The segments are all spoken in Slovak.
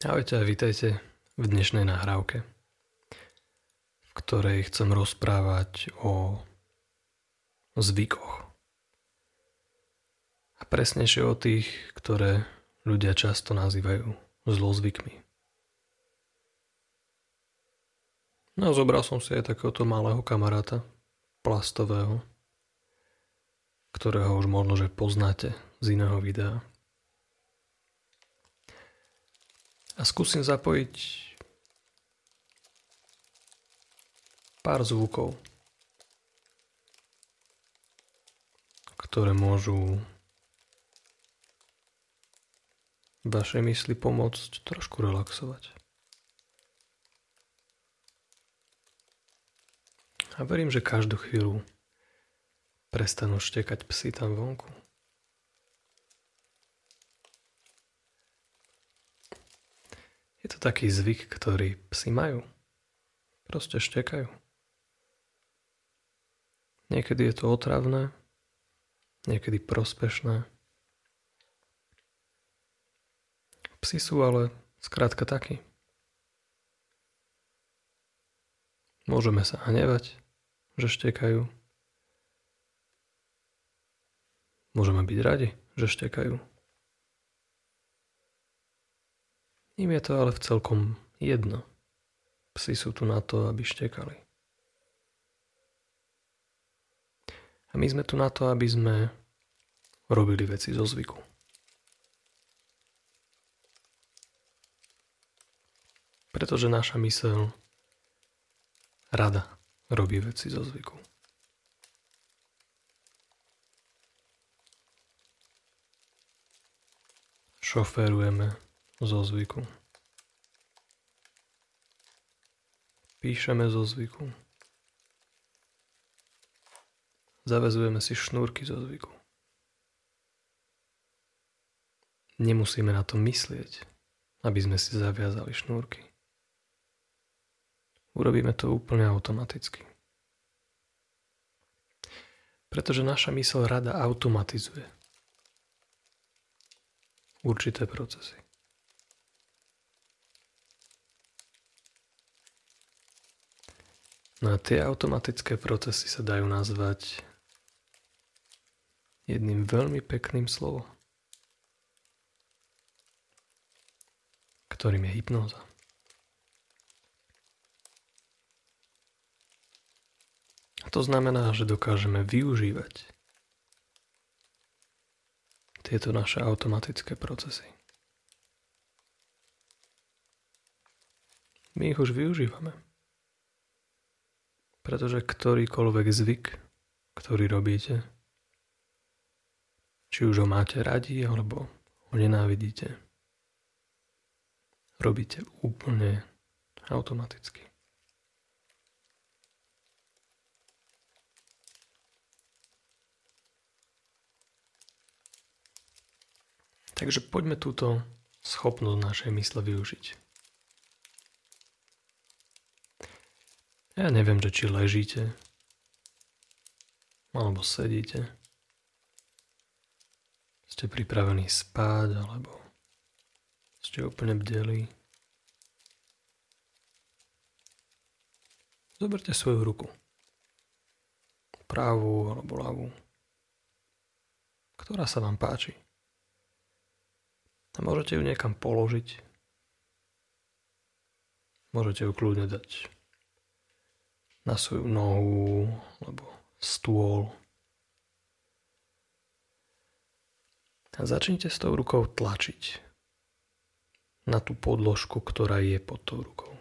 Ahojte a vítajte v dnešnej nahrávke, v ktorej chcem rozprávať o zvykoch. A presnejšie o tých, ktoré ľudia často nazývajú zlozvykmi. No zobral som si aj takéhoto malého kamaráta, plastového, ktorého už možno, že poznáte z iného videa. A skúsim zapojiť pár zvukov, ktoré môžu vašej mysli pomôcť trošku relaxovať. A verím, že každú chvíľu prestanú štekať psy tam vonku. To taký zvyk, ktorý psi majú. Proste štekajú. Niekedy je to otravné, niekedy prospešné. Psi sú ale skrátka takí. Môžeme sa hnevať, že štekajú. Môžeme byť radi, že štekajú. Im je to ale v celkom jedno. Psi sú tu na to, aby štekali. A my sme tu na to, aby sme robili veci zo zvyku. Pretože naša mysel rada robí veci zo zvyku. Šoférujeme zo zvyku. Píšeme zo zvyku. Zavezujeme si šnúrky zo zvyku. Nemusíme na to myslieť, aby sme si zaviazali šnúrky. Urobíme to úplne automaticky. Pretože naša mysl rada automatizuje určité procesy. No a tie automatické procesy sa dajú nazvať jedným veľmi pekným slovom, ktorým je hypnóza. To znamená, že dokážeme využívať tieto naše automatické procesy. My ich už využívame. Pretože ktorýkoľvek zvyk, ktorý robíte, či už ho máte radi, alebo ho nenávidíte, robíte úplne automaticky. Takže poďme túto schopnosť našej mysle využiť. Ja neviem, že či ležíte, alebo sedíte. Ste pripravení spať, alebo ste úplne bdeli. Zoberte svoju ruku. Pravú alebo ľavú. Ktorá sa vám páči. A môžete ju niekam položiť. Môžete ju kľudne dať na svoju nohu alebo stôl. A začnite s tou rukou tlačiť na tú podložku, ktorá je pod tou rukou.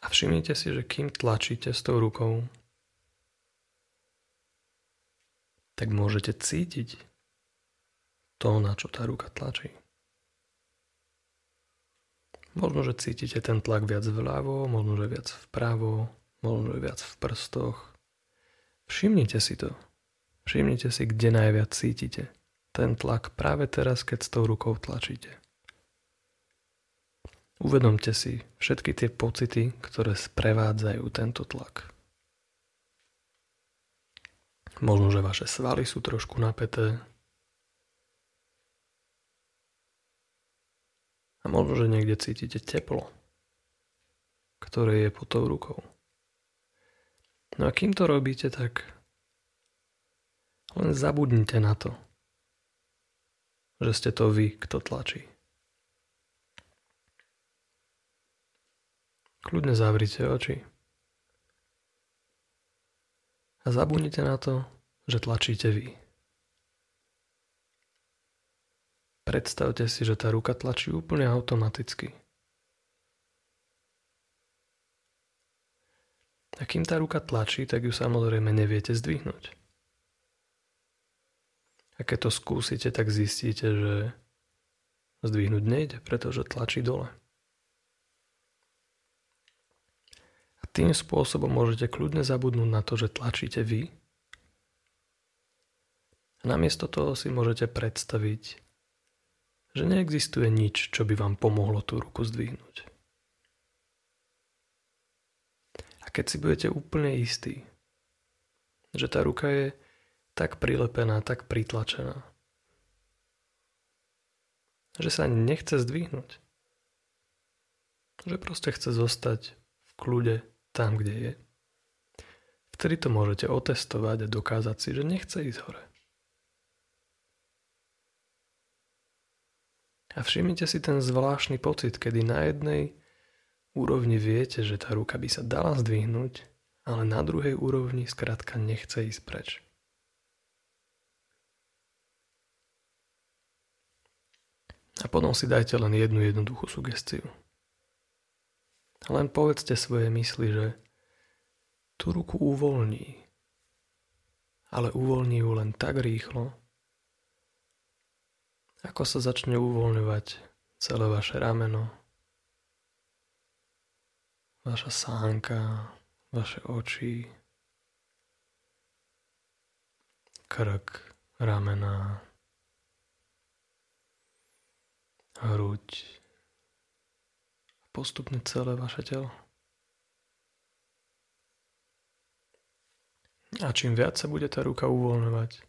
A všimnite si, že kým tlačíte s tou rukou, tak môžete cítiť to, na čo tá ruka tlačí. Možno, že cítite ten tlak viac vľavo, možno, že viac vpravo, možno, že viac v prstoch. Všimnite si to. Všimnite si, kde najviac cítite ten tlak práve teraz, keď s tou rukou tlačíte. Uvedomte si všetky tie pocity, ktoré sprevádzajú tento tlak. Možno, že vaše svaly sú trošku napäté. A možno, že niekde cítite teplo, ktoré je pod tou rukou. No a kým to robíte, tak len zabudnite na to, že ste to vy, kto tlačí. Kľudne zavrite oči. A zabudnite na to, že tlačíte vy. Predstavte si, že tá ruka tlačí úplne automaticky. A kým tá ruka tlačí, tak ju samozrejme neviete zdvihnúť. A keď to skúsite, tak zistíte, že zdvihnúť nejde, pretože tlačí dole. A tým spôsobom môžete kľudne zabudnúť na to, že tlačíte vy. A namiesto toho si môžete predstaviť, že neexistuje nič, čo by vám pomohlo tú ruku zdvihnúť. A keď si budete úplne istí, že tá ruka je tak prilepená, tak pritlačená, že sa nechce zdvihnúť, že proste chce zostať v kľude tam, kde je, vtedy to môžete otestovať a dokázať si, že nechce ísť hore. A všimnite si ten zvláštny pocit, kedy na jednej úrovni viete, že tá ruka by sa dala zdvihnúť, ale na druhej úrovni skrátka nechce ísť preč. A potom si dajte len jednu jednoduchú sugestiu. Len povedzte svoje mysli, že tú ruku uvoľní, ale uvoľní ju len tak rýchlo, ako sa začne uvoľňovať celé vaše rameno, vaša sánka, vaše oči, krk, ramena, hruď postupne celé vaše telo. A čím viac sa bude tá ruka uvoľňovať,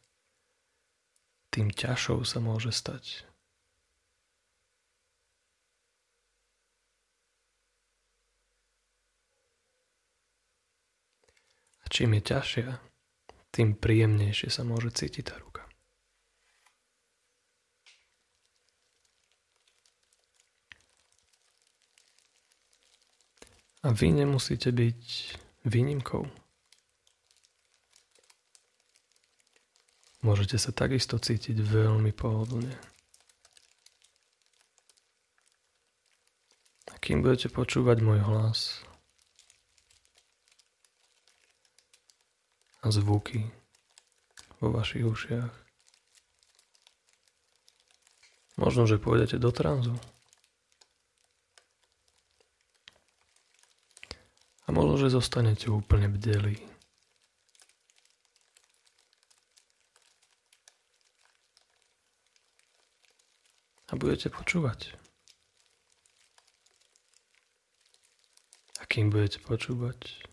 tým ťažšou sa môže stať. A čím je ťažšia, tým príjemnejšie sa môže cítiť tá ruka. A vy nemusíte byť výnimkou. Môžete sa takisto cítiť veľmi pohodlne. A kým budete počúvať môj hlas a zvuky vo vašich ušiach, možno, že pôjdete do tranzu. A možno, že zostanete úplne bdelí. A budete počúvať. A kým budete počúvať,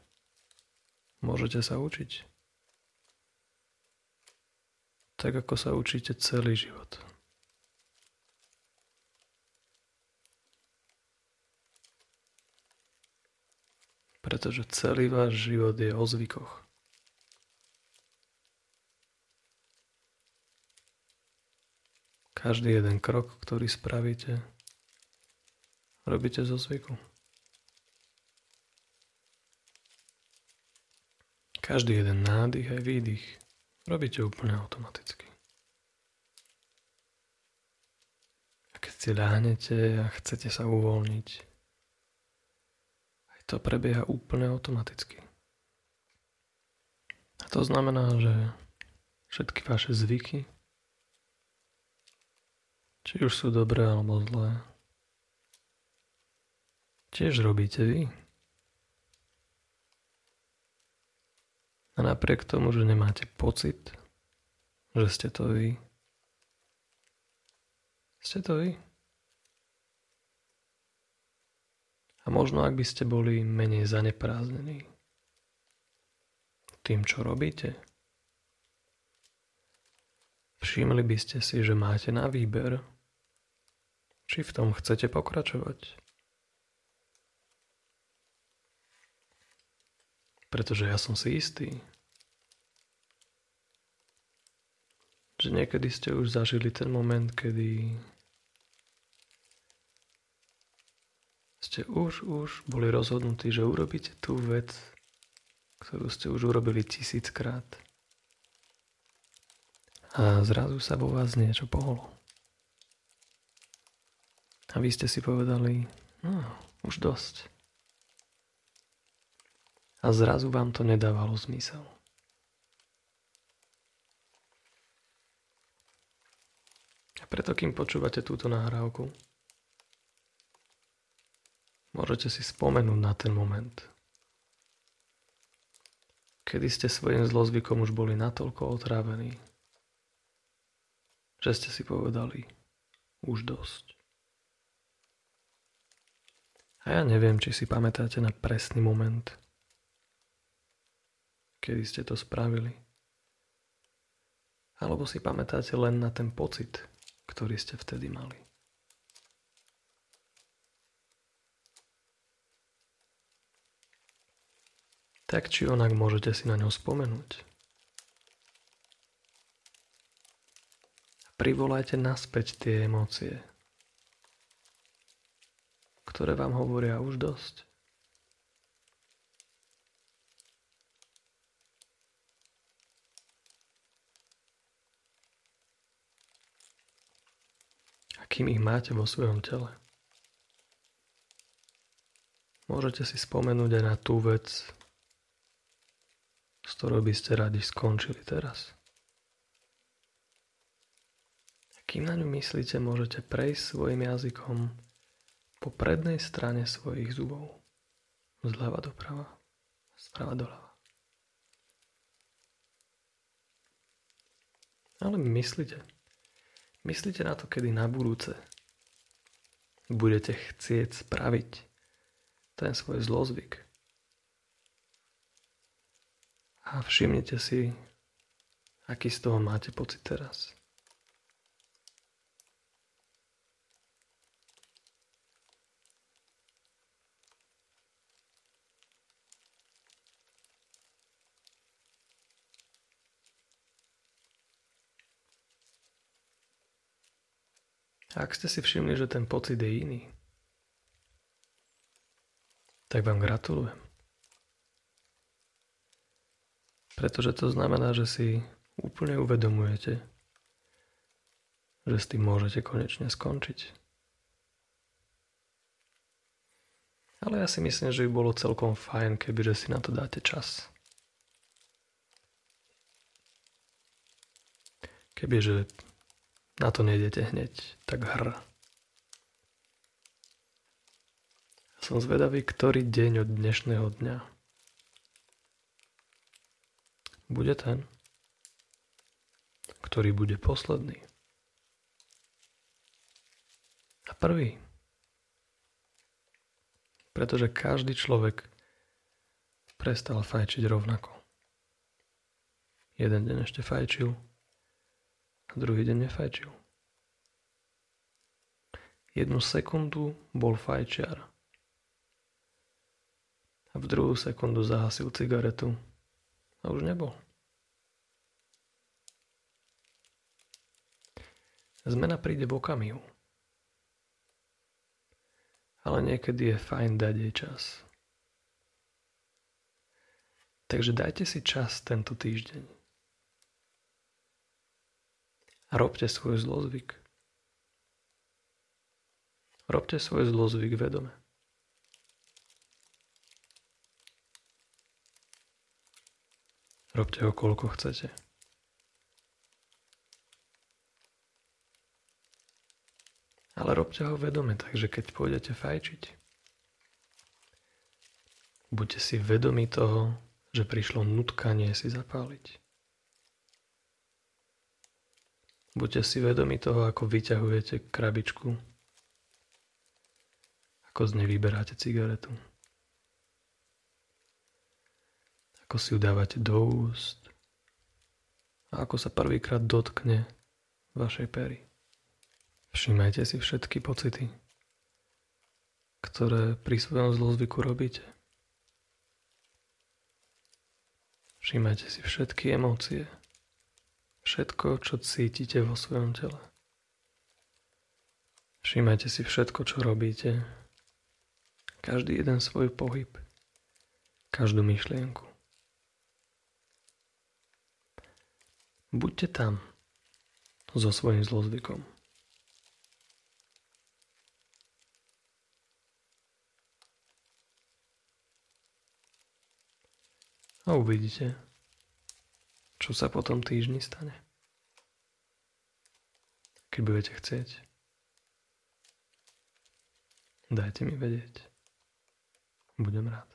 môžete sa učiť. Tak ako sa učíte celý život. Pretože celý váš život je o zvykoch. Každý jeden krok, ktorý spravíte, robíte zo zvyku. Každý jeden nádych aj výdych robíte úplne automaticky. A keď si ľahnete a chcete sa uvoľniť, aj to prebieha úplne automaticky. A to znamená, že všetky vaše zvyky či už sú dobré alebo zlé. Tiež robíte vy. A napriek tomu, že nemáte pocit, že ste to vy, ste to vy. A možno ak by ste boli menej zaneprázdnení tým, čo robíte, všimli by ste si, že máte na výber či v tom chcete pokračovať. Pretože ja som si istý, že niekedy ste už zažili ten moment, kedy ste už, už boli rozhodnutí, že urobíte tú vec, ktorú ste už urobili tisíckrát. A zrazu sa vo vás niečo pohlo. A vy ste si povedali, no, už dosť a zrazu vám to nedávalo zmysel. A preto, kým počúvate túto nahrávku, môžete si spomenúť na ten moment, kedy ste svojim zlozvykom už boli natoľko otrávení, že ste si povedali, už dosť. A ja neviem, či si pamätáte na presný moment, kedy ste to spravili. Alebo si pamätáte len na ten pocit, ktorý ste vtedy mali. Tak či onak môžete si na ňo spomenúť. Privolajte naspäť tie emócie, ktoré vám hovoria už dosť. kým ich máte vo svojom tele. Môžete si spomenúť aj na tú vec, s ktorou by ste radi skončili teraz. Kým na ňu myslíte, môžete prejsť svojim jazykom po prednej strane svojich zubov. Zľava doprava, sprava doľava. Ale myslíte, Myslíte na to, kedy na budúce budete chcieť spraviť ten svoj zlozvyk. A všimnite si, aký z toho máte pocit teraz. Ak ste si všimli, že ten pocit je iný, tak vám gratulujem. Pretože to znamená, že si úplne uvedomujete, že s tým môžete konečne skončiť. Ale ja si myslím, že by bolo celkom fajn, kebyže si na to dáte čas. Kebyže na to nejdete hneď, tak hr. Som zvedavý, ktorý deň od dnešného dňa bude ten, ktorý bude posledný. A prvý. Pretože každý človek prestal fajčiť rovnako. Jeden deň ešte fajčil, druhý deň nefajčil. Jednu sekundu bol fajčiar a v druhú sekundu zahasil cigaretu a už nebol. Zmena príde v okamihu. Ale niekedy je fajn dať jej čas. Takže dajte si čas tento týždeň a robte svoj zlozvyk. Robte svoj zlozvyk vedome. Robte ho koľko chcete. Ale robte ho vedome, takže keď pôjdete fajčiť, buďte si vedomi toho, že prišlo nutkanie si zapáliť. Buďte si vedomi toho, ako vyťahujete krabičku, ako z nej vyberáte cigaretu, ako si ju dávate do úst a ako sa prvýkrát dotkne vašej pery. Všímajte si všetky pocity, ktoré pri svojom zlozvyku robíte. Všímajte si všetky emócie, všetko, čo cítite vo svojom tele. Všímajte si všetko, čo robíte, každý jeden svoj pohyb, každú myšlienku. Buďte tam so svojím zlozvykom. A uvidíte, čo sa po tom týždni stane. Keď budete chcieť, dajte mi vedieť. Budem rád.